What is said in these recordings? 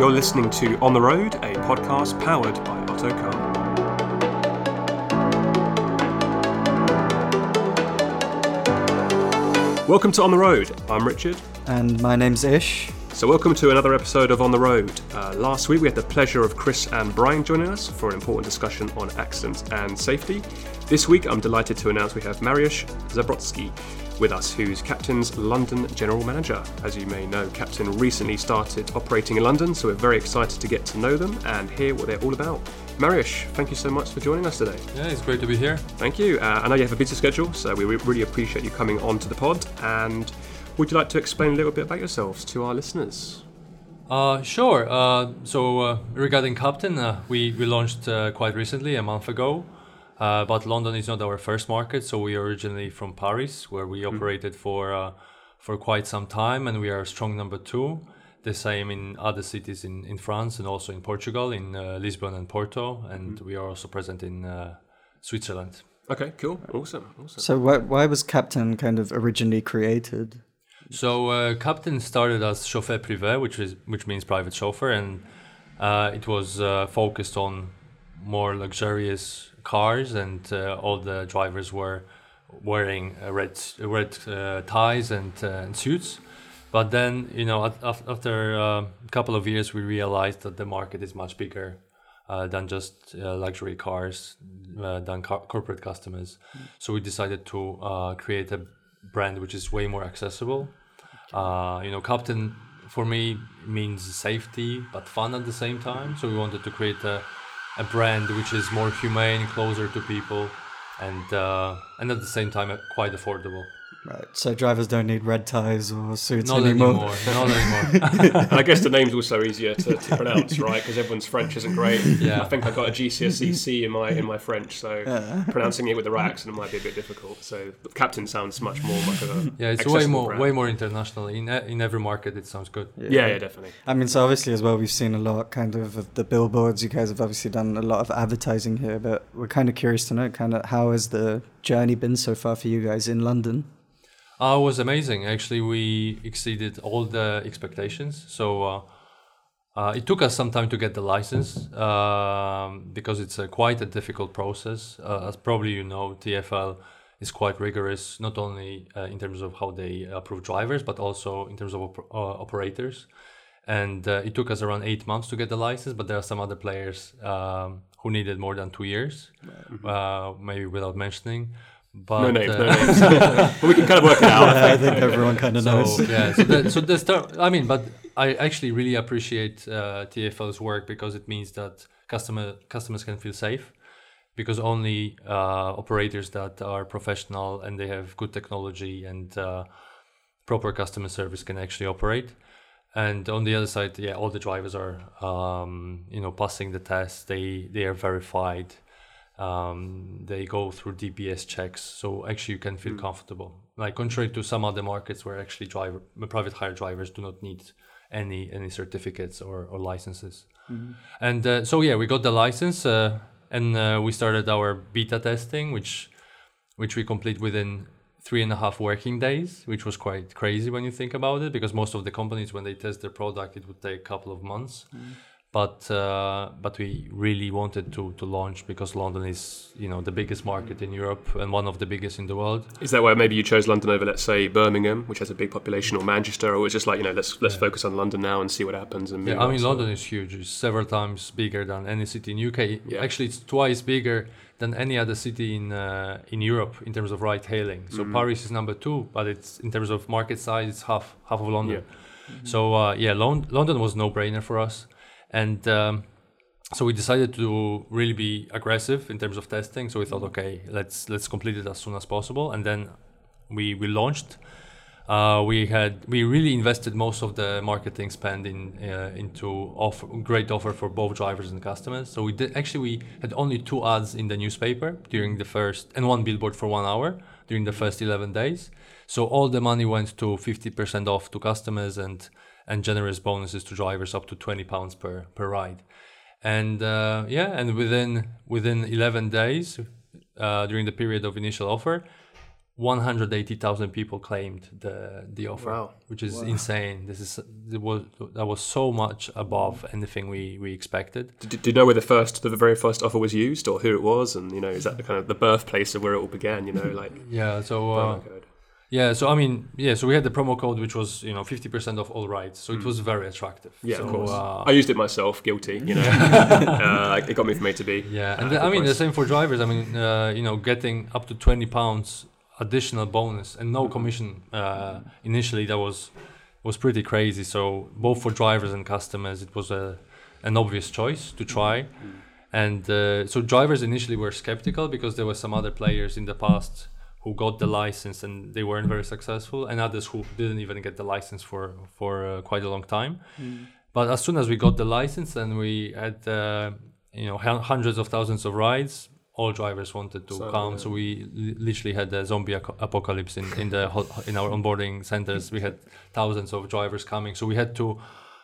You're listening to On the Road, a podcast powered by Otto Autocar. Welcome to On the Road. I'm Richard. And my name's Ish. So, welcome to another episode of On the Road. Uh, last week we had the pleasure of Chris and Brian joining us for an important discussion on accidents and safety. This week I'm delighted to announce we have Mariusz Zabrocki with us, who's Kapten's London General Manager. As you may know, Kapten recently started operating in London, so we're very excited to get to know them and hear what they're all about. Mariusz, thank you so much for joining us today. Yeah, it's great to be here. Thank you. Uh, I know you have a busy schedule, so we really appreciate you coming on to the pod and would you like to explain a little bit about yourselves to our listeners? Uh, sure. Uh, so uh, regarding Kapten, uh, we we launched uh, quite recently, a month ago. Uh, but London is not our first market, so we are originally from Paris, where we mm. operated for for quite some time, and we are strong number two. The same in other cities in, in France and also in Portugal, in Lisbon and Porto, and mm. we are also present in Switzerland. Okay, cool, awesome, awesome. So why, why was Kapten kind of originally created? So uh, Kapten started as chauffeur privé, which is which means private chauffeur, and uh, it was uh, focused on more luxurious cars, and uh, all the drivers were wearing red red uh, ties and, uh, and, suits. But then, you know, after a couple of years, we realized that the market is much bigger than just luxury cars, than car- corporate customers. Mm. So we decided to create a brand which is way more accessible uh, you know, captain for me means safety but fun at the same time. So we wanted to create a, a brand which is more humane, closer to people, and uh, and at the same time quite affordable. Right. So drivers don't need red ties or suits Not anymore. anymore. Not anymore. and I guess the name's also easier to, to pronounce, right? Because everyone's French isn't great. Yeah. I think I got a GCSE C in my in my French, so yeah. pronouncing it with the right accent might be a bit difficult. So Kapten sounds much more like a yeah. It's way more brand. way more international. In in every market, it sounds good. Yeah. yeah, yeah, definitely. I mean, so obviously as well, we've seen a lot kind of of the billboards. You guys have obviously done a lot of advertising here, but we're kind of curious to know kind of how has the journey been so far for you guys in London? Uh, it was amazing. Actually, we exceeded all the expectations. So uh, uh, it took us some time to get the license um, because it's a quite a difficult process. Uh, as probably you know, TFL is quite rigorous, not only uh, in terms of how they approve drivers, but also in terms of op- uh, operators. And it took us around eight months to get the license, but there are some other players um, who needed more than two years, mm-hmm. maybe without mentioning. But, no names, uh, no names. but we can kind of work it out. Yeah, I think everyone kind of so, knows. Yeah, so the, so the start. I mean, but I actually really appreciate uh, TFL's work because it means that customer customers can feel safe because only uh, operators that are professional and they have good technology and uh, proper customer service can actually operate. And on the other side, yeah, all the drivers are, um, you know, passing the test. They they are verified um, they go through DBS checks, so actually you can feel mm. comfortable. Like contrary to some other markets where actually driver private hire drivers do not need any any certificates or, or licenses. Mm. And uh, so yeah, we got the license uh, and uh, we started our beta testing, which which we complete within three and a half working days, which was quite crazy when you think about it, because most of the companies when they test their product, it would take a couple of months. Mm but uh, but we really wanted to to launch because London is you know the biggest market in Europe and one of the biggest in the world. Is that why maybe you chose London over let's say Birmingham, which has a big population, or Manchester, or was just like you know let's let's yeah. focus on London now and see what happens? And yeah, I mean London is huge. It's several times bigger than any city in UK. Yeah. Actually, it's twice bigger than any other city in uh, in Europe in terms of ride hailing. So mm-hmm. Paris is number two, but it's in terms of market size, it's half half of London. Yeah. Mm-hmm. So uh, yeah, Lon- London was no brainer for us and um, so we decided to really be aggressive in terms of testing. So we thought, okay, let's let's complete it as soon as possible, and then we we launched. Uh, we had we really invested most of the marketing spend in uh, into offer, great offer for both drivers and customers. So we did actually we had only two ads in the newspaper during the first and one billboard for one hour during the first 11 days. So all the money went to 50% off to customers and and generous bonuses to drivers up to 20 pounds per per ride and uh, yeah and within within 11 days uh, during the period of initial offer 180,000 people claimed the the offer, Wow. which is insane. This is it was that was so much above anything we we expected. Do, do you know where the first, the very first offer was used, or who it was, and you know, is that the kind of the birthplace of where it all began? You know, like Yeah, so uh, promo code. Yeah, so I mean, yeah, so we had the promo code which was you know 50% off all rides, so it was very attractive. Yeah, so, of course. Uh, I used it myself, guilty. You know, uh, it got me from A to B. Yeah, and Uh, the, I mean the same for drivers. I mean, uh, you know, getting up to twenty pounds additional bonus and no commission uh, initially that was was pretty crazy. So both for drivers and customers, it was a an obvious choice to try. And uh, so drivers initially were skeptical because there were some other players in the past who got the license and they weren't very successful, and others who didn't even get the license for for uh, quite a long time. But as soon as we got the license and we had uh, you know hun- hundreds of thousands of rides, all drivers wanted to So, come. yeah. So we li- literally had a zombie aco- apocalypse in in the in our onboarding centers. We had thousands of drivers coming, so we had to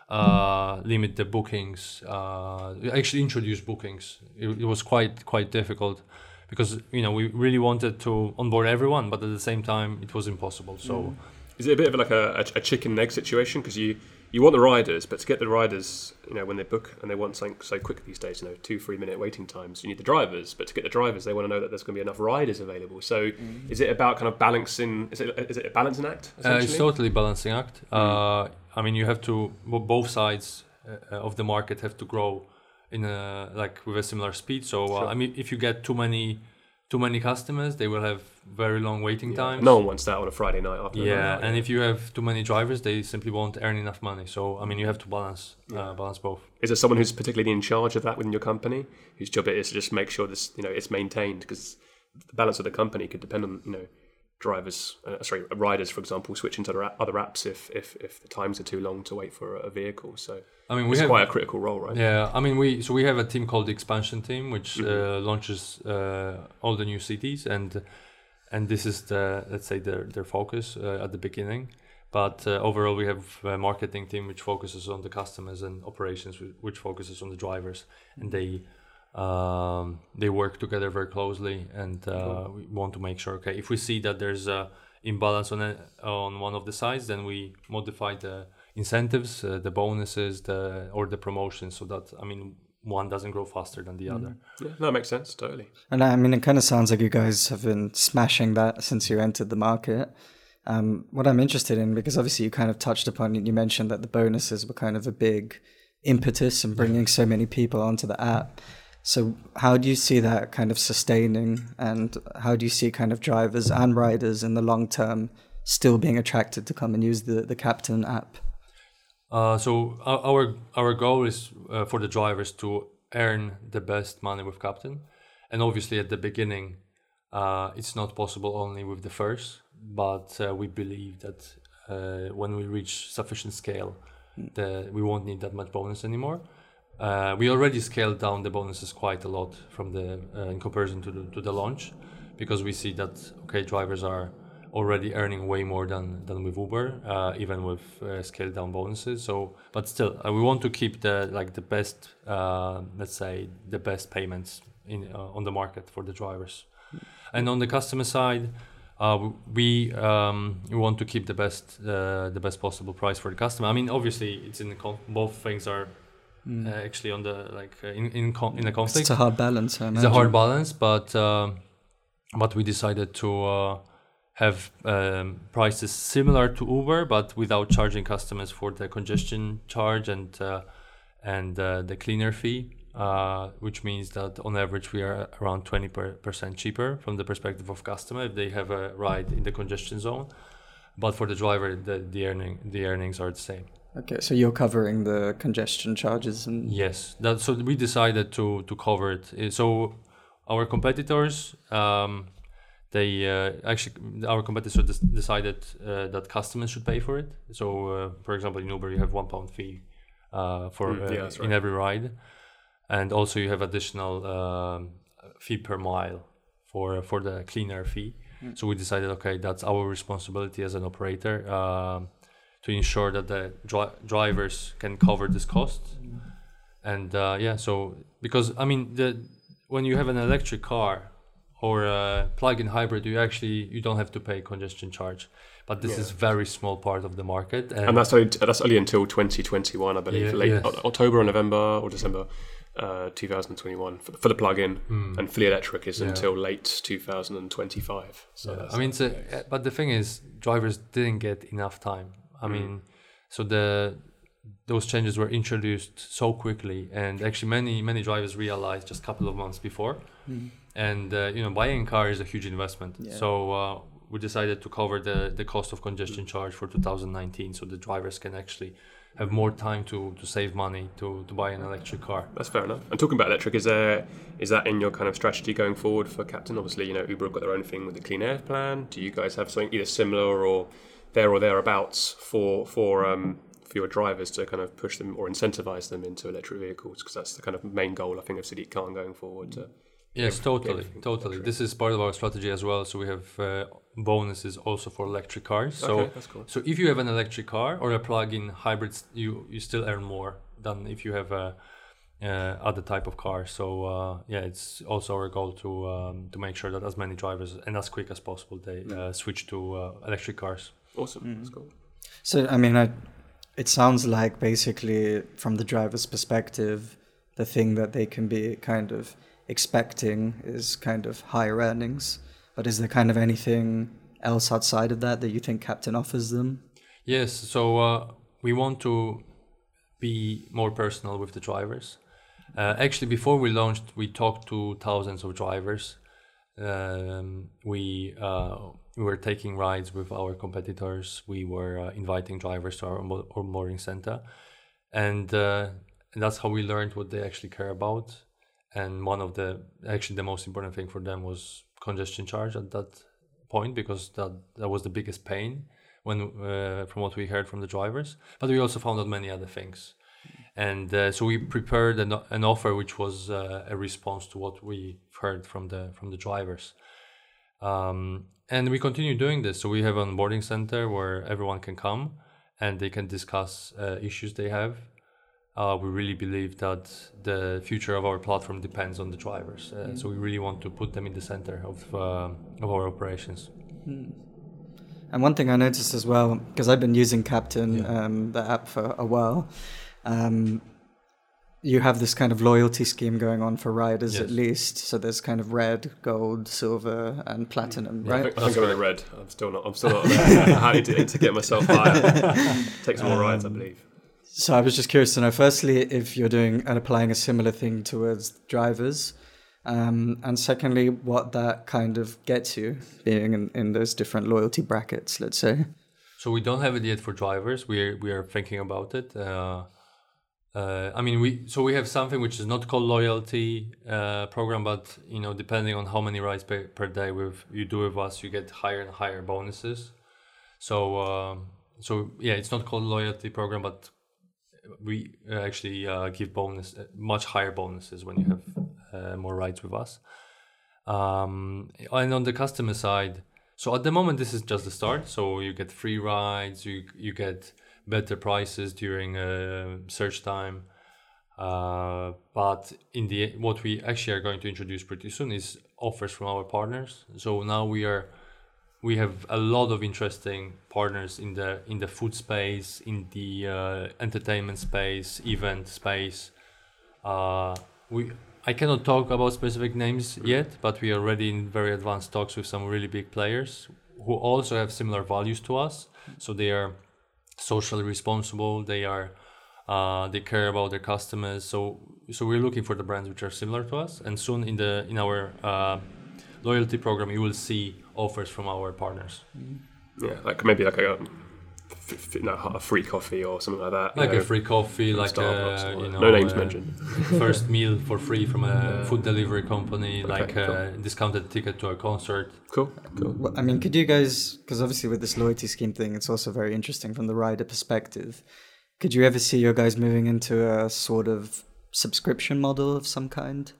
uh, limit the bookings. Uh, actually introduce bookings. It, it was quite quite difficult because you know we really wanted to onboard everyone, but at the same time it was impossible. So. Is it a bit of like a, a, a chicken and egg situation? Because you, you want the riders, but to get the riders, you know, when they book and they want something so quick these days, you know, two, three minute waiting times, you need the drivers. But to get the drivers, they want to know that there's going to be enough riders available. So is it about kind of balancing? Is it, is it a balancing act? Uh, essentially? it's totally balancing act. Uh, I mean, you have to bo- both sides uh, of the market have to grow in a like with a similar speed. So uh, Sure. I mean, if you get too many too many customers, they will have very long waiting Yeah. times. No one wants that on a Friday night after. a night Yeah, and if you have too many drivers, they simply won't earn enough money. So I mean, you have to balance Yeah. uh, balance both. is there someone who's particularly in charge of that within your company, whose job it is to just make sure this, you know, it's maintained? Because the balance of the company could depend on, you know, drivers, uh, sorry, riders, for example, switching to other, apps if, if if the times are too long to wait for a, vehicle. So I mean, we it's have quite a critical role, right? Yeah, I mean, we so we have a team called the expansion team, which uh, Mhm. launches uh, all the new cities, and and this is the let's say their their focus uh, at the beginning. But uh, overall, we have a marketing team which focuses on the customers and operations, which focuses on the drivers, and they um, they work together very closely. And uh, we want to make sure, okay, if we see that there's a imbalance on a, on one of the sides, then we modify the incentives, uh, the bonuses, the or the promotions, so that I mean one doesn't grow faster than the other. Yeah, that makes sense totally. And I mean, it kind of sounds like you guys have been smashing that since you entered the market. Um, what I'm interested in, because obviously you kind of touched upon it, you mentioned that the bonuses were kind of a big impetus in bringing so many people onto the app. So, how do you see that kind of sustaining, and how do you see kind of drivers and riders in the long term still being attracted to come and use the, the Kapten app? Uh, so our our, goal is uh, for the drivers to earn the best money with Kapten, and obviously at the beginning, uh, it's not possible only with the first, but uh, we believe that uh, when we reach sufficient scale, the, we won't need that much bonus anymore. Uh, we already scaled down the bonuses quite a lot from the uh, in comparison to the to the launch, because we see that okay drivers are already earning way more than than with Uber, uh, even with uh, scaled down bonuses. So, but still, uh, we want to keep the like the best, let's say, the best payments in on the market for the drivers, and on the customer side. Uh, we um, we want to keep the best uh, the best possible price for the customer. I mean, obviously, it's in the both things are uh, actually on the like uh, in in in a conflict. It's a hard balance. It's a hard balance, but um but we decided to uh, have um, prices similar to Uber, but without charging customers for the congestion charge and uh, and uh, the cleaner fee, uh, which means that on average we are around twenty percent cheaper from the perspective of customer if they have a ride in the congestion zone. But for the driver, the the earning the earnings are the same. Okay, so you're covering the congestion charges and Yes, that, so we decided to to cover it. Uh, So our competitors, um, they uh, actually our competitors decided uh, that customers should pay for it. So, uh, for example, in Uber, you have one pound fee uh, for Mm, uh, yeah, that's in every ride, and also you have additional um, fee per mile for for the cleaner fee. So we decided, okay, that's our responsibility as an operator um, to ensure that the dri- drivers can cover this cost. And uh, yeah, so because I mean, the when you have an electric car or a plug-in hybrid, you actually you don't have to pay congestion charge. But this Yeah. is very small part of the market, and, And that's only, that's only until 2021, I believe. Yeah, late yes. October or November or December uh, 2021 for the, for the plug-in, and fully electric is. Yeah. until late 2025. So Yeah, I mean, a, but the thing is, drivers didn't get enough time. I mean, so the those changes were introduced so quickly, and actually, many many drivers realized just a couple of months before. And uh, you know, buying a car is a huge investment. Yeah. So uh, we decided to cover the the cost of congestion charge for 2019, so the drivers can actually have more time to to save money to to buy an electric car. That's fair enough. And talking about electric, is there is that in your kind of strategy going forward for Captain? Obviously, you know Uber have got their own thing with the clean air plan. Do you guys have something either similar or there or thereabouts for for um, for your drivers to kind of push them or incentivize them into electric vehicles? Because that's the kind of main goal I think of Sadiq Khan going forward. To, Yes, totally, totally. electric. This is part of our strategy as well. So we have uh, bonuses also for electric cars. So okay, that's cool. So if you have an electric car or a plug-in hybrid, you you still earn more than if you have a uh, other type of car. So uh, yeah, it's also our goal to um, to make sure that as many drivers and as quick as possible they uh, switch to uh, electric cars. Awesome. That's cool. So I mean, I, it sounds like basically from the driver's perspective, the thing that they can be kind of expecting is kind of higher earnings. But is there kind of anything else outside of that that you think Kapten offers them? Yes, so uh, we want to be more personal with the drivers. Uh, actually, before we launched, we talked to thousands of drivers. Um, we uh, we were taking rides with our competitors. We were uh, inviting drivers to our onbo- onboarding center, and, uh, and that's how we learned what they actually care about. And one of the actually the most important thing for them was congestion charge at that point because that that was the biggest pain when uh, from what we heard from the drivers. But we also found out many other things, and uh, so we prepared an, an offer which was uh, a response to what we heard from the from the drivers. Um, and we continue doing this. So we have an onboarding center where everyone can come and they can discuss uh, issues they have. Uh, we really believe that the future of our platform depends on the drivers. Uh, So we really want to put them in the center of uh, of our operations. And one thing I noticed as well, because I've been using Kapten, um, the app, for a while, um, you have this kind of loyalty scheme going on for riders at least. So there's kind of red, gold, silver, and platinum, I right? think, I think I'm in the red. I'm still not. I'm still not there. I need to, to get myself higher. Take some more rides, I believe. So I was just curious to know, firstly, if you're doing and applying a similar thing towards drivers, um, and secondly, what that kind of gets you being in, in those different loyalty brackets, let's say. So we don't have it yet for drivers. We are, we are thinking about it. Uh, uh, I mean, we so we have something which is not called loyalty uh, program, but you know, depending on how many rides per, per day with you do with us, you get higher and higher bonuses. So um, so yeah, it's not called loyalty program, but we uh, actually uh, give bonus uh, much higher bonuses when you have more rides with us. Um, and on the customer side, so at the moment this is just the start. So you get free rides, you you get better prices during uh, search time. Uh, but in the what we actually are going to introduce pretty soon is offers from our partners. So now we are we have a lot of interesting partners in the in the food space, in the uh, entertainment space, event space. Uh, we I cannot talk about specific names yet, but we are already in very advanced talks with some really big players who also have similar values to us. So they are socially responsible. They are uh, they care about their customers. So so we're looking for the brands which are similar to us. And soon in the in our uh, loyalty program, you will see offers from our partners, Yeah, like maybe like a, f- f- no, a free coffee or something like that. you like know, a free coffee, from like Starbucks a, you know, no names uh, mentioned. first meal for free from a food delivery company, like cool. a discounted ticket to a concert. Cool, cool. Well, I mean, could you guys, because obviously with this loyalty scheme thing, it's also very interesting from the rider perspective. Could you ever see your guys moving into a sort of subscription model of some kind?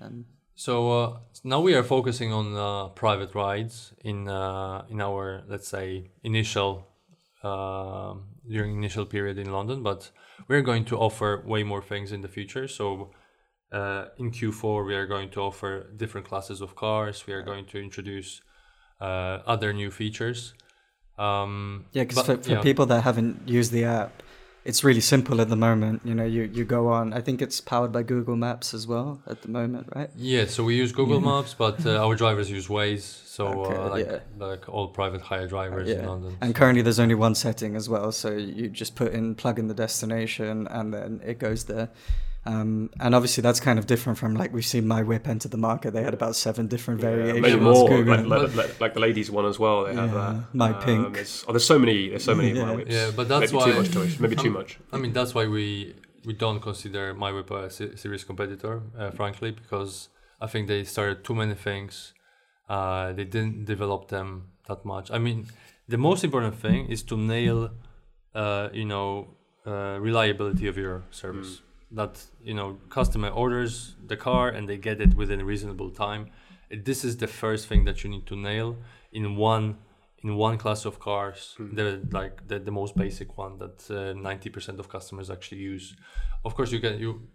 Um, So uh, now we are focusing on uh, private rides in uh, in our let's say initial um during initial period in London, but we're going to offer way more things in the future. So uh, in Q4 we are going to offer different classes of cars. We are going to introduce uh, other new features. Um, Yeah, because for, for yeah. people that haven't used the app, it's really simple at the moment. You know, you, you go on. I think it's powered by Google Maps as well at the moment, right? Yeah, so we use Google Maps, but uh, our drivers use Waze. So Okay, uh, like yeah. like all private hire drivers in Yeah. London. And currently, there's only one setting as well. So you just put in, plug in the destination, and then it goes there. Um, and obviously, that's kind of different from like we've seen My Whip enter the market. They had about seven different Yeah, variations. maybe more. Like, like, like, like the ladies one as well. They have that. My Pink. there's, oh, there's so many. There's so many. Yeah. My whips. Yeah, but that's maybe why- too much choice. Maybe too Um, much. I mean, that's why we we don't consider My Whip a serious competitor, uh, frankly, because I think they started too many things. Uh, they didn't develop them that much. I mean, the most important thing is to nail, uh, you know, uh, reliability of your service. That you know, customer orders the car and they get it within a reasonable time. This is the first thing that you need to nail in one in one class of cars, the like the, the most basic one that uh, ninety percent of customers actually use. Of course, you can you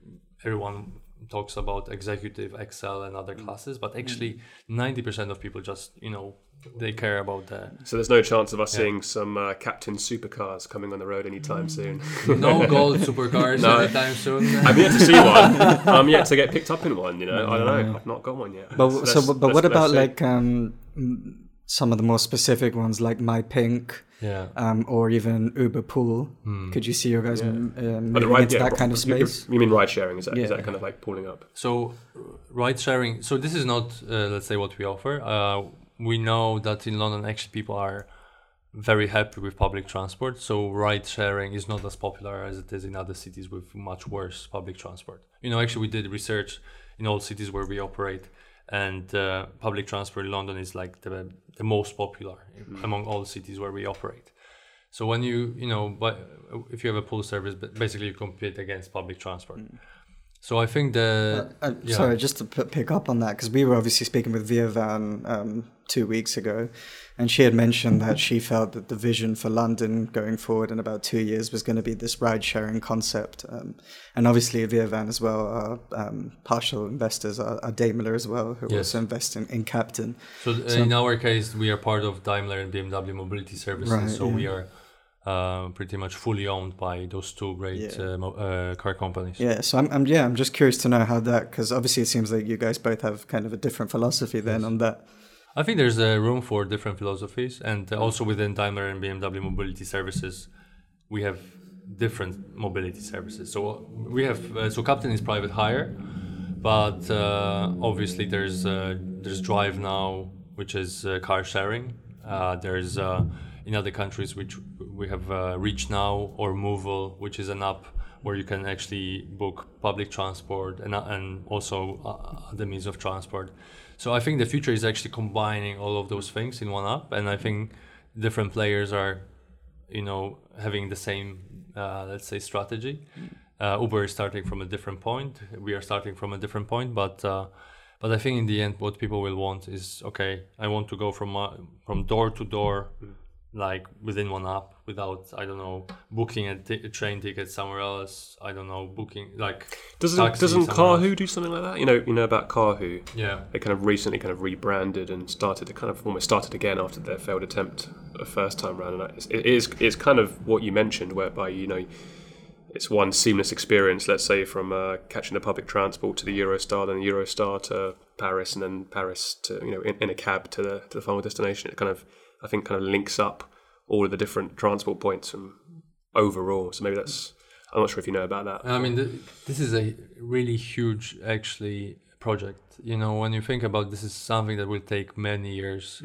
everyone talks about executive, XL, and other classes, but actually ninety percent of people just you know they care about that So there's no chance of us Yeah. seeing some uh, Captain Supercars coming on the road anytime soon. no gold supercars No. anytime soon. I'm yet to see one. I'm yet to get picked up in one. You know, I don't know. I've not got one yet. But Let's- so, let's- but what let's- let's about see. like um, mm, some of the more specific ones, like My Pink, yeah. um, or even Uber Pool? Could you see your guys m uh, moving ride- into yeah, that kind of you- you- space? You mean ride sharing? Is that, is Yeah. that kind of like pulling up? So, ride sharing. So this is not, uh, let's say, what we offer. Uh, we know that in London, actually, people are very happy with public transport. So ride sharing is not as popular as it is in other cities with much worse public transport. You know, actually, we did research in all cities where we operate, and uh, public transport in London is like the the most popular among all the cities where we operate. So when you you know, but if you have a pool service, ba- basically you compete against public transport. So I think the Uh, yeah. Sorry, just to p- pick up on that, because we were obviously speaking with Via Van um, two weeks ago, and she had mentioned that she felt that the vision for London going forward in about two years was going to be this ride sharing concept. Um, and obviously, Via Van as well are um, partial investors, are, are Daimler as well, who Yes. also invest in, in Kapten. So, uh, in our case, we are part of Daimler and BMW Mobility Services. Right, so yeah. we are uh, pretty much fully owned by those two great Yeah. uh, mo- uh, car companies. Yeah, so I'm, I'm yeah, I'm just curious to know how that because obviously it seems like you guys both have kind of a different philosophy then on that. I think there's a room for different philosophies, and uh, also within Daimler and BMW Mobility Services, we have different mobility services. So we have uh, so Kapten is private hire, but uh, obviously there's uh, there's Drive now, which is uh, car sharing. Uh, there's uh, in other countries which we have uh, Reach Now or moovel, which is an app where you can actually book public transport and, uh, and also uh, other means of transport. So I think the future is actually combining all of those things in one app, and I think different players are, you know, having the same, uh, let's say, strategy. Uh, Uber is starting from a different point. We are starting from a different point, but uh, but I think in the end, what people will want is okay. I want to go from from door to door, like within one app, without I don't know booking a, t- a train ticket somewhere else. I don't know booking like Doesn't doesn't else. Karhoo do something like that? You know, you know about Karhoo. Yeah. They kind of recently kind of rebranded and started to kind of almost started again after their failed attempt a first time round. And it's, it is it's kind of what you mentioned, whereby you know it's one seamless experience. Let's say from uh, catching the public transport to the Eurostar, then the Eurostar to Paris, and then Paris to you know in, in a cab to the to the final destination. It kind of I think kind of links up all of the different transport points and overall. So maybe that's I'm not sure if you know about that. I mean, th- this is a really huge, actually, project. You know, when you think about this, is something that will take many years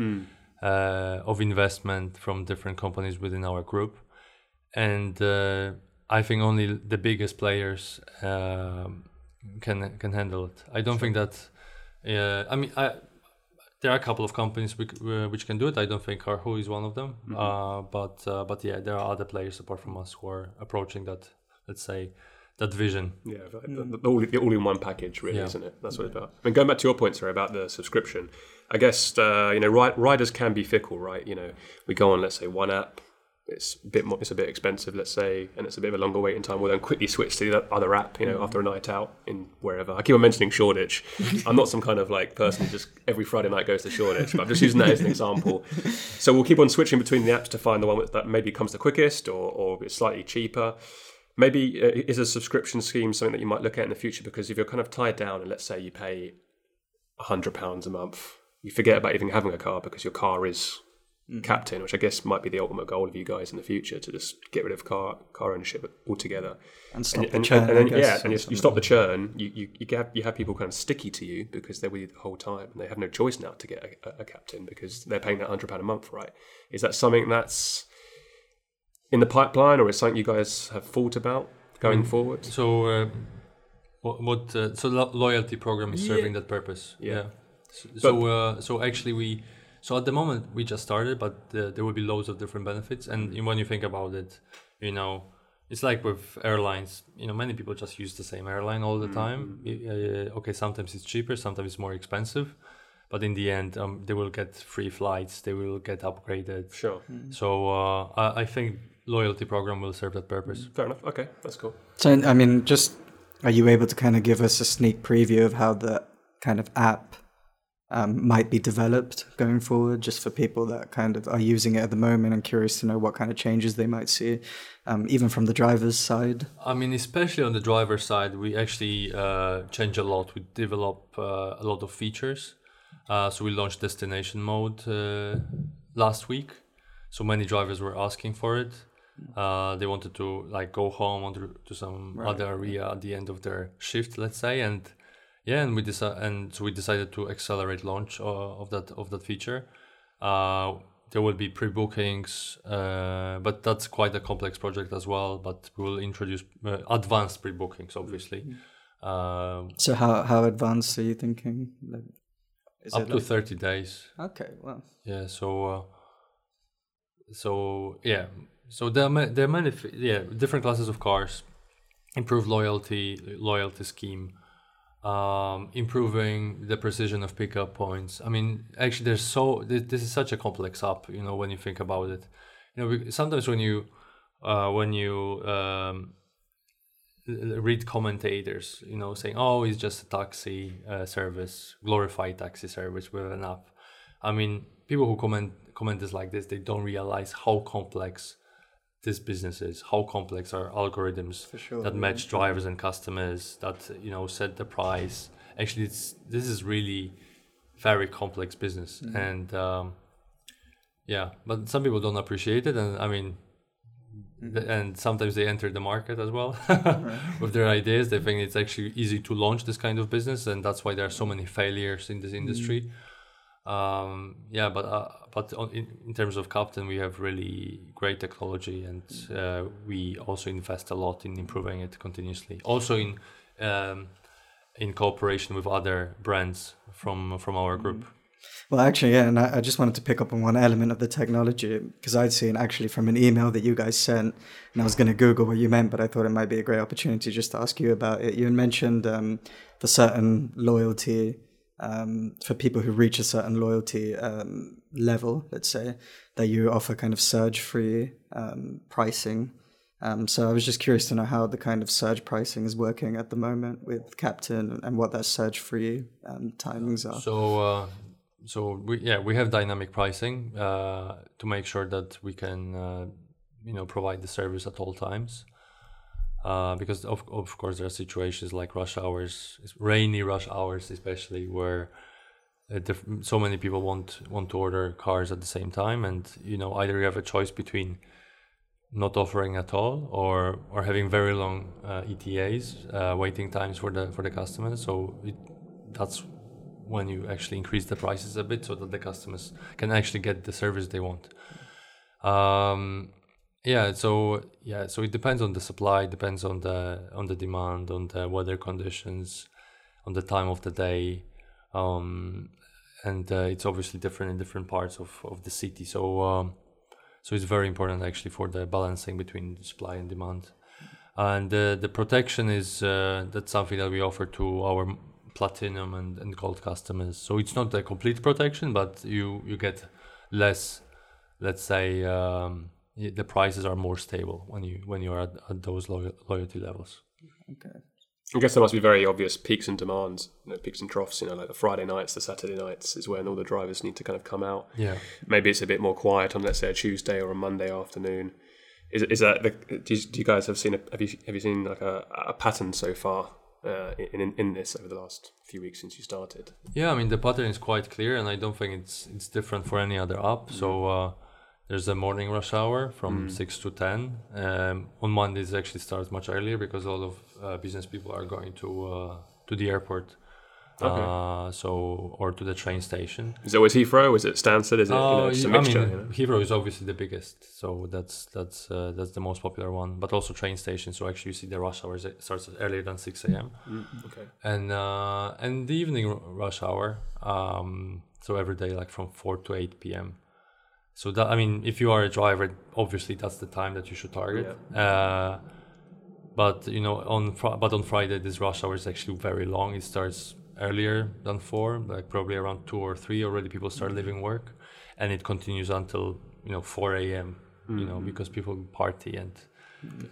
uh, of investment from different companies within our group, and uh, I think only the biggest players um, can can handle it. I don't think that. Uh, I mean, I, there are a couple of companies which, uh, which can do it. I don't think Karhoo is one of them. Uh, but uh, but yeah, there are other players apart from us who are approaching that. Let's say that vision. Yeah, like the, the, all, the all-in-one package, really, Yeah. isn't it? That's what it's about. I mean, going back to your point, sorry, about the subscription. I guess uh, you know, ri- riders can be fickle, right? You know, we go on, let's say, one app. It's a bit more, it's a bit expensive, let's say, and it's a bit of a longer waiting time, we'll then quickly switch to the other app, you know, Mm. after a night out in wherever. I keep on mentioning Shoreditch. I'm not some kind of like person who just every Friday night goes to Shoreditch, but I'm just using that as an example. So we'll keep on switching between the apps to find the one that maybe comes the quickest or, or it's slightly cheaper. Maybe uh, is a subscription scheme something that you might look at in the future because if you're kind of tied down and let's say you pay hundred pounds a month, you forget about even having a car because your car is captain, which I guess might be the ultimate goal of you guys in the future to just get rid of car car ownership altogether. And stop And, the and, churn. and then, guess, yeah, and you, you stop the churn. You you you have, you have people kind of sticky to you because they're with you the whole time, and they have no choice now to get a, a captain because they're paying that hundred pound a month, right? Is that something that's in the pipeline, or is something you guys have thought about going Mm. forward? So, uh, what, what uh, so lo- loyalty program is Yeah. serving that purpose? Yeah. So, so, uh, so actually, we so at the moment we just started, but uh, there will be loads of different benefits. And when you think about it, you know, it's like with airlines. You know, many people just use the same airline all the time. Uh, okay, sometimes it's cheaper, sometimes it's more expensive, but in the end, um, they will get free flights. They will get upgraded. Sure, So uh, I, I think loyalty program will serve that purpose. fair enough. Okay, that's cool. So, I mean, just are you able to kind of give us a sneak preview of how the kind of app um, might be developed going forward, just for people that kind of are using it at the moment and curious to know what kind of changes they might see, um, even from the driver's side? I mean, especially on the driver's side, we actually uh, change a lot. We develop uh, a lot of features. Uh, so we launched destination mode uh, last week. So many drivers were asking for it. Uh, they wanted to like go home onto to some other area at the end of their shift, let's say, and yeah, and we decided, and so we decided to accelerate launch uh, of that of that feature. Uh, there will be pre-bookings, uh, but that's quite a complex project as well. But we will introduce uh, advanced pre-bookings, obviously, um, So, how, how advanced are you thinking? Like, is up it to like- thirty days. okay, well, Yeah. So, uh, so yeah. So there are ma- there are many f- yeah different classes of cars, improved loyalty loyalty scheme, um, improving the precision of pickup points. I mean, actually, there's so this, is such a complex app. You know, when you think about it, you know, sometimes when you uh, when you um, read commentators, you know, saying, "Oh, it's just a taxi uh, service, glorified taxi service with an app." I mean, people who comment comment this like this, they don't realize how complex this business is, how complex are algorithms For sure, that match drivers and customers, that you know set the price. Actually, it's this is really very complex business, Mm-hmm. and um, yeah, but some people don't appreciate it, and I mean. Mm-hmm. th- And sometimes they enter the market as well with their ideas. They think it's actually easy to launch this kind of business, and that's why there are so many failures in this industry. Um, yeah, but uh, but on, in, in terms of Kapten, we have really great technology, and uh, we also invest a lot in improving it continuously. Also in um, in cooperation with other brands from from our group. Well, actually, yeah, and I, I just wanted to pick up on one element of the technology because I'd seen actually from an email that you guys sent, and I was going to Google what you meant, but I thought it might be a great opportunity just to ask you about it. You mentioned um, the certain loyalty um, for people who reach a certain loyalty um, level, let's say, that you offer kind of surge-free um, pricing. Um, so I was just curious to know how the kind of surge pricing is working at the moment with Kapten and what that surge-free um, timings are. So uh, so we yeah we have dynamic pricing uh, to make sure that we can uh, you know provide the service at all times. Uh, because of of course there are situations like rush hours, rainy rush hours especially, where uh, diff- so many people want want to order cars at the same time, and you know either you have a choice between not offering at all or or having very long uh, ETAs, uh, waiting times for the for the customers. So it, that's when you actually increase the prices a bit so that the customers can actually get the service they want. Um, yeah, so yeah, so it depends on the supply, depends on the on the demand, on the weather conditions, on the time of the day, um, and uh, it's obviously different in different parts of, of the city. So um, so it's very important actually for the balancing between supply and demand. And uh, the protection is uh, that's something that we offer to our platinum and, and gold customers. So it's not a complete protection, but you you get less, let's say, um, the prices are more stable when you when you are at, at those lo- loyalty levels. Okay. I guess there must be very obvious peaks and demands, you know, peaks and troughs. You know, like the Friday nights, the Saturday nights is when all the drivers need to kind of come out. Yeah. Maybe it's a bit more quiet on, let's say, a Tuesday or a Monday afternoon. Is, is that the? Do you, do you guys have seen a, have you have you seen like a, a pattern so far uh, in, in in this over the last few weeks since you started? Yeah, I mean the pattern is quite clear, and I don't think it's it's different for any other app. So uh, there's a morning rush hour from six to ten. Um, on Mondays, it actually starts much earlier because a lot of uh, business people are going to uh, to the airport. Okay. Uh, so or to the train station. Is it always Heathrow? Is it Stansted? Is it you know, Uh, a I mixture? mean, you know? Heathrow is obviously the biggest, so that's that's uh, that's the most popular one. But also train stations. So actually, you see the rush hour starts earlier than six a.m. Okay. and uh, and the evening r- rush hour. Um, so every day, like from four to eight p.m. So that I mean, if you are a driver, obviously that's the time that you should target. Uh, but you know, on fr- but on Friday, this rush hour is actually very long. It starts earlier than four, like probably around two or three. Already, people start leaving work, and it continues until you know four a.m. You know, because people party and.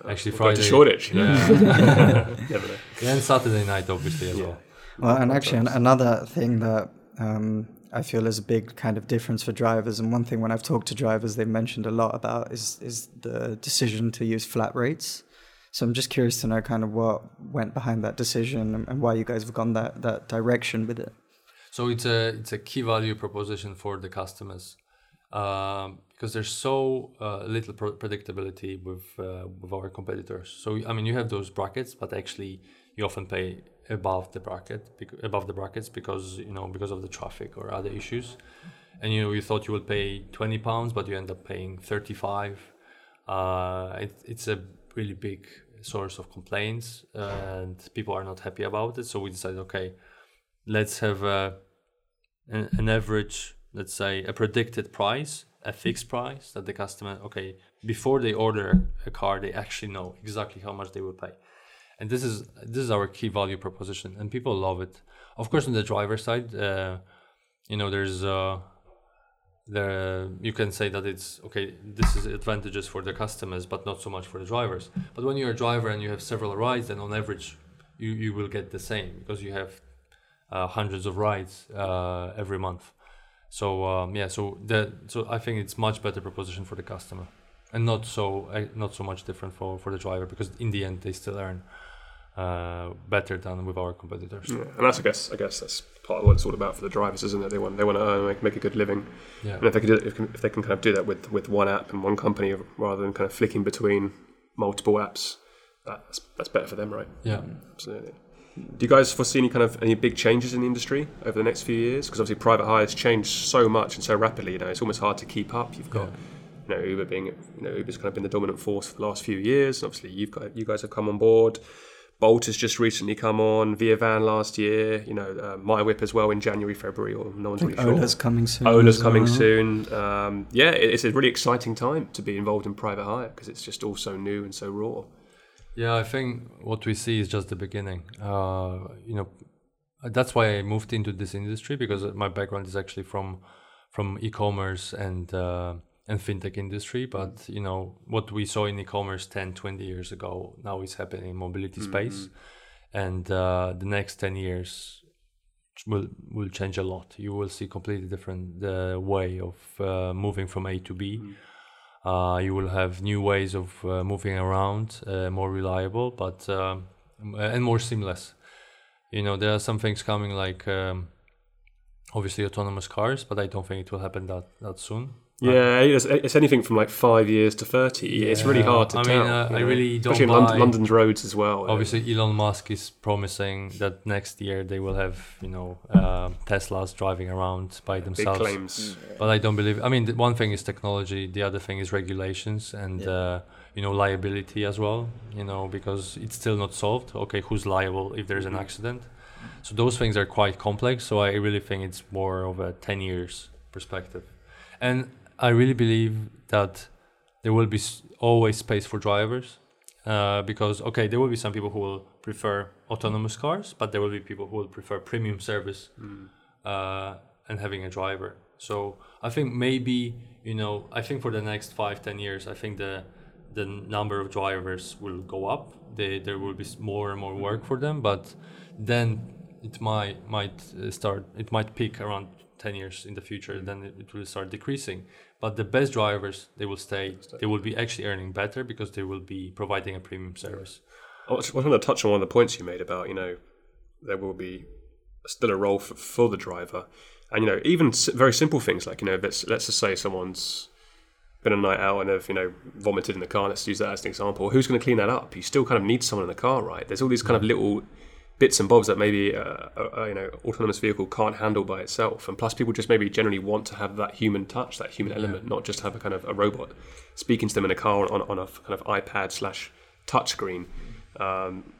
Actually, Got Friday. to Shoreditch. You know? Yeah. Yeah, and Saturday night, obviously as well. Well, and actually, an- another thing that um, I feel is a big kind of difference for drivers, and one thing when I've talked to drivers, they've mentioned a lot about is is the decision to use flat rates. So I'm just curious to know kind of what went behind that decision and, why you guys have gone that, that direction with it. So it's a it's a key value proposition for the customers um, because there's so uh, little pro- predictability with uh, with our competitors. So I mean, you have those brackets, but actually you often pay above the bracket above the brackets because you know because of the traffic or other issues. And you know you thought you would pay twenty pounds, but you end up paying thirty five. Uh, it, it's a really big source of complaints, and people are not happy about it. So we decided, okay, let's have a an, an average, let's say a predicted price, a fixed price that the customer, okay, before they order a car, they actually know exactly how much they will pay. And this is this is our key value proposition, and people love it. Of course, on the driver side, uh, you know, there's uh, there you can say that it's okay. This is advantages for the customers, but not so much for the drivers. But when you're a driver and you have several rides, then on average, you you will get the same because you have uh, hundreds of rides uh, every month. So um, yeah, so the so I think it's much better proposition for the customer, and not so uh, not so much different for for the driver because in the end they still earn uh, better than with our competitors. Yeah. And that's I guess I guess that's part of what it's all about for the drivers, isn't it? They want they want to earn, make, make a good living. Yeah. And if they can do if, if they can kind of do that with with one app and one company rather than kind of flicking between multiple apps, that's that's better for them, right? Yeah. Absolutely. Do you guys foresee any kind of any big changes in the industry over the next few years? Because obviously private hire has changed so much and so rapidly. You know, it's almost hard to keep up. You've got, you know, Uber being, you know, Uber's kind of been the dominant force for the last few years. And obviously, you've got you guys have come on board. Bolt has just recently come on. Via Van last year. You know, uh, MyWhip as well in January, February, or no one's really sure. Ola's coming soon. Ola's coming well. soon. Um, yeah, it- it's a really exciting time to be involved in private hire because it's just all so new and so raw. Yeah, I think what we see is just the beginning. Uh, you know, that's why I moved into this industry because my background is actually from from e-commerce and uh, and fintech industry. But you know, what we saw in e-commerce 10, 20 years ago now is happening in mobility space, and uh, the next ten years will will change a lot. You will see completely different uh, way of uh, moving from A to B. Uh, you will have new ways of uh, moving around, uh, more reliable, but um, and more seamless. You know, there are some things coming like um, obviously autonomous cars, but I don't think it will happen that that soon. Yeah, it's, it's anything from like five years to thirty. It's really hard to I tell. mean, uh, I really don't especially in London, buy- London's roads as well. Obviously, Elon Musk is promising that next year they will have you know um Teslas driving around by big themselves. claims. But I don't believe. I mean, one thing is technology. The other thing is regulations and Yeah. uh, you know liability as well. You know because it's still not solved. Okay, who's liable if there's an accident? So those things are quite complex. So I really think it's more of a ten years perspective, and I really believe that there will be always space for drivers. Uh, because okay, there will be some people who will prefer autonomous cars, but there will be people who will prefer premium service uh, and having a driver. So I think maybe you know I think for the next five ten years I think the the number of drivers will go up. They, there will be more and more work for them, but then it might might uh, start. It might peak around 10 years in the future. Mm-hmm. Then it, it will start decreasing. But the best drivers they will stay. They will be actually earning better because they will be providing a premium service. I was want to touch on one of the points you made about you know there will be still a role for, for the driver, and you know even s- very simple things like you know let's let's just say someone's been a night out and they've you know vomited in the car. Let's use that as an example. Who's going to clean that up? You still kind of need someone in the car, right? There's all these kind of mm-hmm. little bits and bobs that maybe uh, a, a, you know autonomous vehicle can't handle by itself, and plus people just maybe generally want to have that human touch, that human element, not just have a kind of a robot speaking to them in a car on, on a kind of iPad slash touch screen. Um,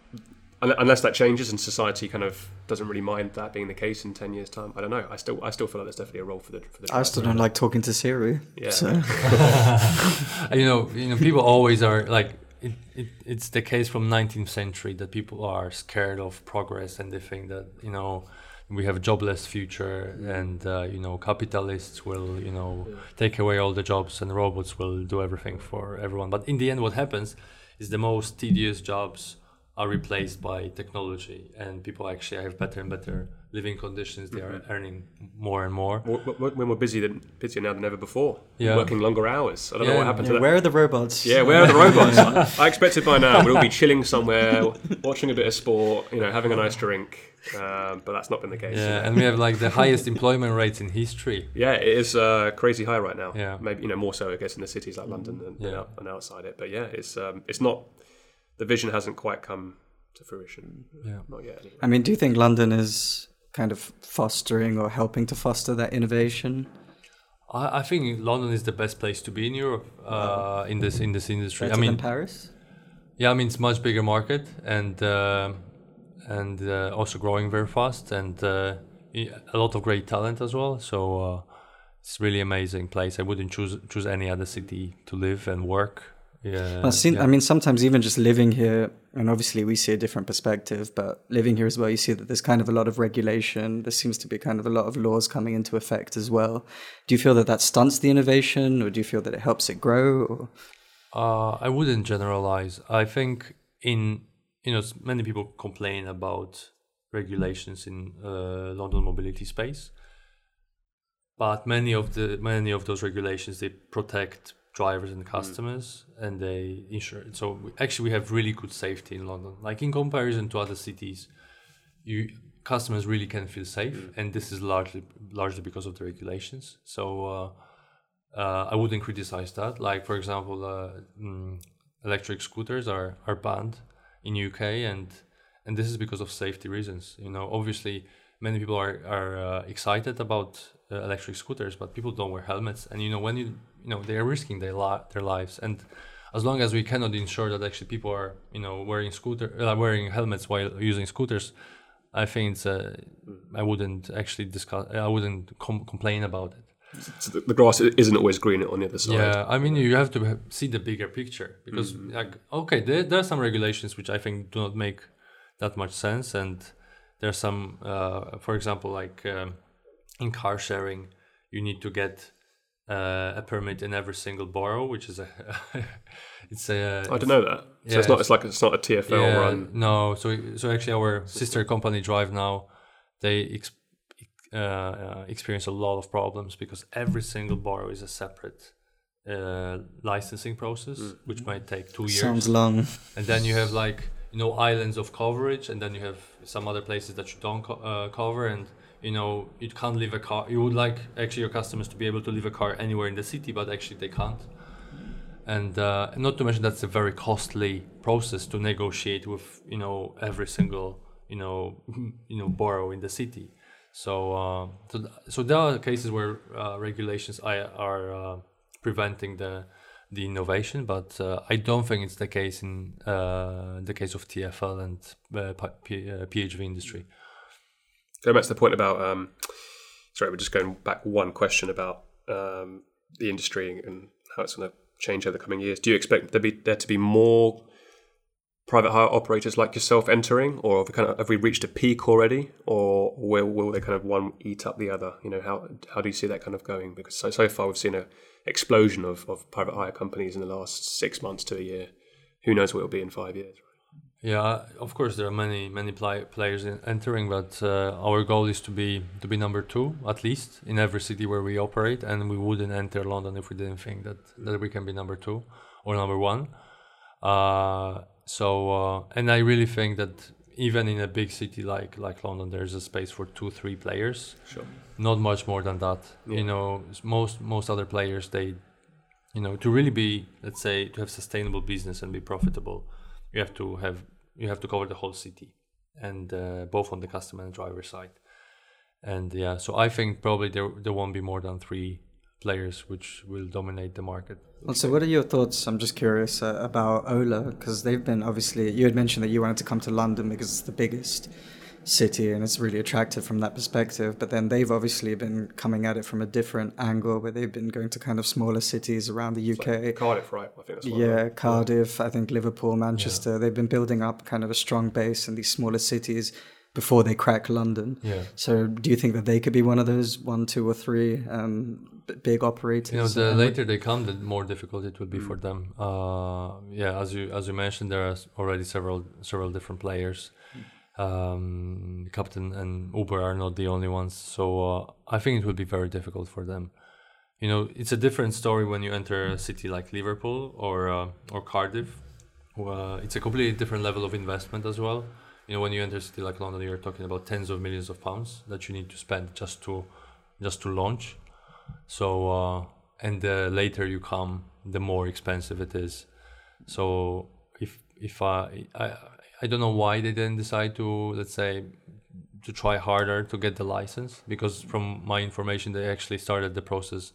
unless that changes and society kind of doesn't really mind that being the case in 10 years time i don't know i still i still feel like there's definitely a role for the for the I still don't like talking to Siri. Yeah. So. you know, you know, people always are like it, it, it's the case from 19th century that people are scared of progress and they think that you know we have a jobless future and uh, you know capitalists will you know take away all the jobs and robots will do everything for everyone. But in the end what happens is the most tedious jobs are replaced by technology and people actually have better and better living conditions they are earning more and more W- w- when we're more busy than busier now than ever before Yeah. working longer hours i don't know what happened Yeah, to that where are the robots? yeah, where are the robots? I expected by now we'd all be chilling somewhere, watching a bit of sport, you know, having a nice drink. Um, but that's not been the case. yeah and we have like the highest employment rates in history Yeah, it is uh, crazy high right now. Yeah. maybe you know more so I guess in the cities like London and, and, Yeah. out, and outside it. But yeah, it's um, it's not the vision hasn't quite come to fruition. Yeah. not yet. Anyway. I mean, do you think London is kind of fostering or helping to foster that innovation? I, I think London is the best place to be in Europe uh, in this in this industry. Better I mean, than Paris? yeah, I mean it's much bigger market and uh, and uh, also growing very fast and uh, a lot of great talent as well. So uh, it's really amazing place. I wouldn't choose choose any other city to live and work. Yeah, seen, yeah. I mean, sometimes even just living here, and obviously we see a different perspective, but living here as well, you see that there's kind of a lot of regulation. There seems to be kind of a lot of laws coming into effect as well. Do you feel that that stunts the innovation, or do you feel that it helps it grow? Or? Uh, I wouldn't generalize. I think in you know many people complain about regulations in uh, London mobility space, but many of the many of those regulations they protect drivers and customers and they ensure. So we- actually, we have really good safety in London. Like in comparison to other cities, you customers really can feel safe, and this is largely largely because of the regulations. So. Uh, uh, I wouldn't criticize that. Like for example, uh, mm, electric scooters are, are banned in UK, and and this is because of safety reasons. You know, obviously, many people are are uh, excited about uh, electric scooters, but people don't wear helmets, and you know when you you know they are risking their li- their lives, and as long as we cannot ensure that actually people are you know wearing scooter uh, wearing helmets while using scooters. I think uh, I wouldn't actually discuss. I wouldn't com- complain about it. So the, grass isn't always green on the other side. Yeah, I mean, you have to see the bigger picture because, like, okay, there, there are some regulations which I think do not make that much sense, and there's some, uh, for example, like um, in car sharing, you need to get uh, a permit in every single borough, which is a, it's a. I don't know that. Yeah, So it's not. It's like it's not a TFL yeah, run. No, so so actually, our sister company DriveNow, they ex- uh, uh, experience a lot of problems because every single borough is a separate uh, licensing process, which might take two years. Sounds long. and then you have like you know islands of coverage, and then you have some other places that you don't co- uh, cover, and you know you can't leave a car. You would like actually your customers to be able to leave a car anywhere in the city, but actually they can't and uh, not to mention that's a very costly process to negotiate with you know every single you know you know borough in the city so uh, so, th- so there are cases where uh, regulations are, are uh, preventing the the innovation but uh, I don't think it's the case in uh, the case of TFL and uh, P- P- uh, PHV industry Going back to the point about. Um, sorry, we're just going back one question about um, the industry and how it's going to change over the coming years. Do you expect there be there to be more private hire operators like yourself entering, or have we, kind of, have we reached a peak already, or will, will they kind of one eat up the other? You know, how how do you see that kind of going? Because so so far we've seen a explosion of, of private hire companies in the last six months to a year. Who knows what it'll be in five years? Yeah, of course there are many many players in, entering, but uh, our goal is to be to be number two at least in every city where we operate, and we wouldn't enter London if we didn't think that that we can be number two or number one. Uh, so, uh, and I really think that even in a big city like like London, there's a space for two three players. Sure. Not much more than that. Yeah. You know, most most other players they, you know, to really be let's say to have sustainable business and be profitable you have to have you have to cover the whole city and uh, both on the customer and driver side and yeah so i think probably there there won't be more than three players which will dominate the market Well, so what are your thoughts? I'm just curious uh, about Ola because they've been obviously. You had mentioned that you wanted to come to London because it's the biggest city and it's really attractive from that perspective. But then they've obviously been coming at it from a different angle where they've been going to kind of smaller cities around the UK. Cardiff, right? I think that's Yeah, right? Cardiff, I think Liverpool, Manchester. They've been building up kind of a strong base in these smaller cities before they crack London. yeah So, do you think that they could be one of those one, two, or three um, big operators? you know the later they come the more difficult it will be for them uh yeah as you as you mentioned there are already several several different players um Kapten and uber are not the only ones so uh, i think it will be very difficult for them. You know it's a different story when you enter a city like liverpool or uh, or cardiff. It's a completely different level of investment as well. You know when you enter a city like london you're talking about tens of millions of pounds that you need to spend just to just to launch. So uh, and the later you come the more expensive it is. So if if I, I i don't know why they didn't decide to let's say to try harder to get the license because from my information they actually started the process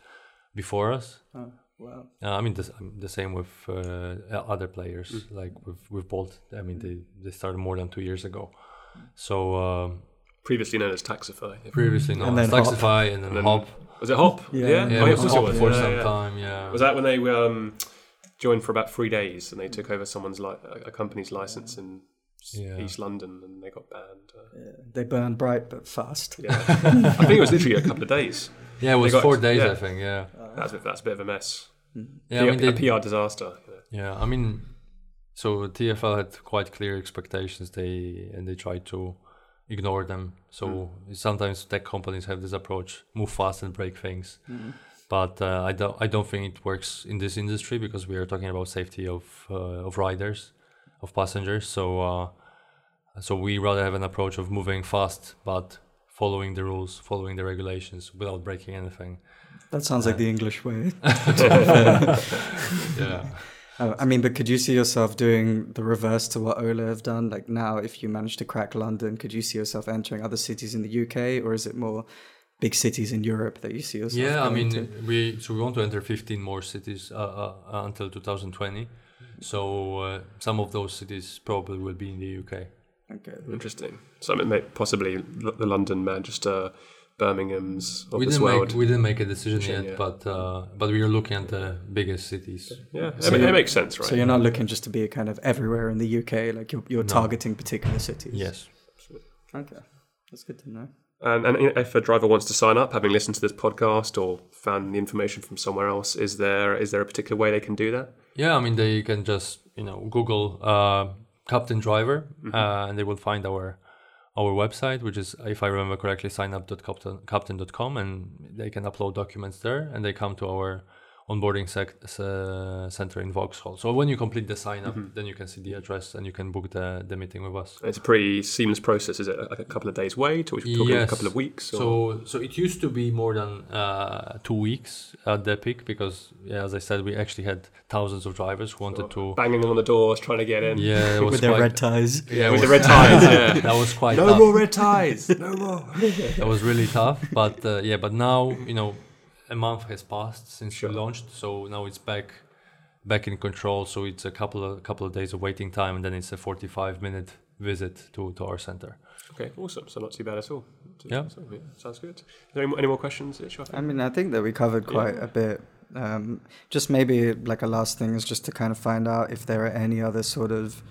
before us Oh, wow. uh, I mean, the, the same with uh, other players, like with with Bolt. I mean, they they started more than two years ago. So um, Previously known as Taxify. previously known And as. Taxify and then, And then- Hop. Was it Hop? Yeah. Yeah, Yeah, Oh, it was Hop was. for Yeah, some yeah. time. Yeah. Was that when they um, joined for about three days and they took over someone's li- a company's license in s- Yeah. East London and they got banned? Uh, Yeah, they burned bright but fast. yeah, I think it was literally a couple of days. yeah, it was got- four days, yeah. I think. Yeah. That's a, that's a bit of a mess. Yeah, I mean, a PR disaster. Yeah. Yeah, I mean, so TFL had quite clear expectations. They and they tried to ignore them. So sometimes tech companies have this approach: move fast and break things. But uh, I don't. I don't think it works in this industry because we are talking about safety of uh, of riders, of passengers. So uh, so we rather have an approach of moving fast, but following the rules, following the regulations without breaking anything. That sounds like the English way. Yeah. Uh, I mean, but could you see yourself doing the reverse to what Ola have done? Like now, if you manage to crack London, could you see yourself entering other cities in the UK, or is it more big cities in Europe that you see yourself? Yeah, I mean, to? we so we want to enter 15 more cities uh, uh, uh, until 2020. So uh, some of those cities probably will be in the UK. okay. Interesting. So I mean, may- possibly l- the London, Manchester, Birmingham's of we this didn't world. make we didn't make a decision Decision, yet, but uh, but we are looking at the biggest cities. yeah, So I mean, it makes sense, right? So you're not looking just to be kind of everywhere in the UK, like you're, you're No. targeting particular cities. Yes. Okay, that's good to know. And, and if a driver wants to sign up, having listened to this podcast or found the information from somewhere else, is there is there a particular way they can do that? Yeah, I mean they can just you know Google uh, Kapten Driver Mm-hmm. uh, and they will find our our website, which is if I remember correctly, signup.kapten.com, and they can upload documents there, and they come to our onboarding sec- uh, center in Vauxhall. So when you complete the sign up, Mm-hmm. then you can see the address and you can book the, the meeting with us. It's a pretty seamless process. Is it like a couple of days wait, or are we talking a couple of weeks? Or? So, so it used to be more than uh, two weeks at the peak because, yeah, as I said, we actually had thousands of drivers who wanted to. banging on the doors, trying to get in. Yeah, it was With their red ties. Yeah, with the red ties. Yeah. that was quite no tough. more red ties. No more. That was really tough, but uh, yeah, but now you know, a month has passed since Sure. we launched, so now it's back, back in control. So it's a couple of couple of days of waiting time, and then it's a forty-five minute visit to, to our center. Okay, awesome. So not too bad at all. Yeah. So, yeah sounds good. Is there any more, any more questions, Ish? I? I mean, I think that we covered quite a bit. Um, just maybe like a last thing is just to kind of find out if there are any other sort of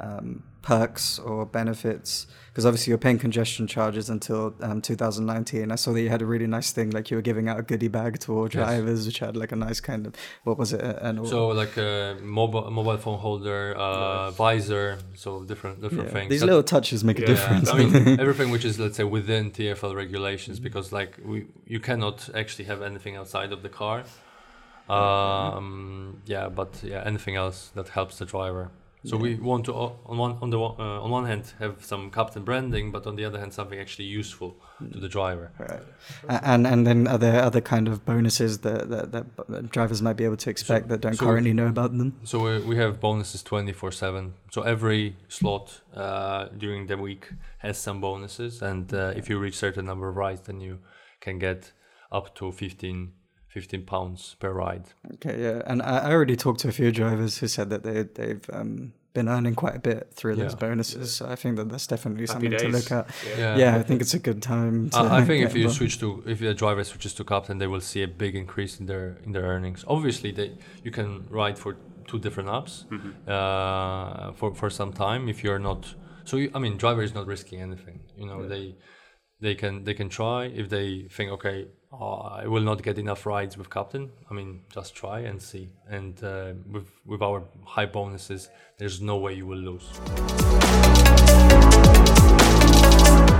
um, perks or benefits? Because obviously you're paying congestion charges until um, 2019. I saw that you had a really nice thing, like you were giving out a goodie bag to all drivers, which had like a nice kind of what was it? An, so like a mobile mobile phone holder, uh, visor, so different different yeah. things. These little touches make yeah. a difference. I mean everything which is let's say within TFL regulations, because like we you cannot actually have anything outside of the car. Um, yeah, but yeah, anything else that helps the driver. So yeah. we want to on one on the uh, on one hand have some Kapten branding, but on the other hand something actually useful to the driver. Right. And and then are there other kind of bonuses that that, that drivers might be able to expect so, that don't so currently know about them? So we, we have bonuses twenty four seven. So every slot uh, during the week has some bonuses, and uh, if you reach certain number of rides, then you can get up to fifteen 15 pounds per ride. Okay, yeah. And I, already talked to a few drivers who said that they, they've um, been earning quite a bit through yeah. those bonuses. Yeah. So I think that that's definitely Happy something days. to look at. Yeah, yeah, yeah I think it's a good time. Uh, I think if you involved. switch to if the driver switches to Kapten, they will see a big increase in their in their earnings. Obviously, they you can ride for two different apps mm-hmm. uh, for for some time if you're not. So you, I mean, driver is not risking anything. You know, they they can they can try if they think okay oh, I will not get enough rides with Kapten. I mean, just try and see. And uh, with with our high bonuses, there's no way you will lose.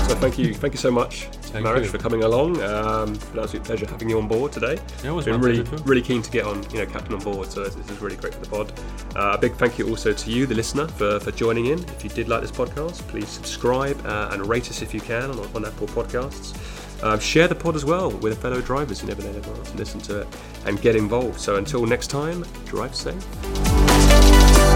So thank you, thank you so much, thank for coming along. Um, it's an absolute pleasure having you on board today. Yeah, it was been really, really keen to get on, you know, Kapten on board. So this, is really great for the pod. Uh, a big thank you also to you, the listener, for, for joining in. If you did like this podcast, please subscribe uh, and rate us if you can on, on Apple Podcasts. Um, share the pod as well with fellow drivers who never know they miles listen to it and get involved. So until next time, drive safe.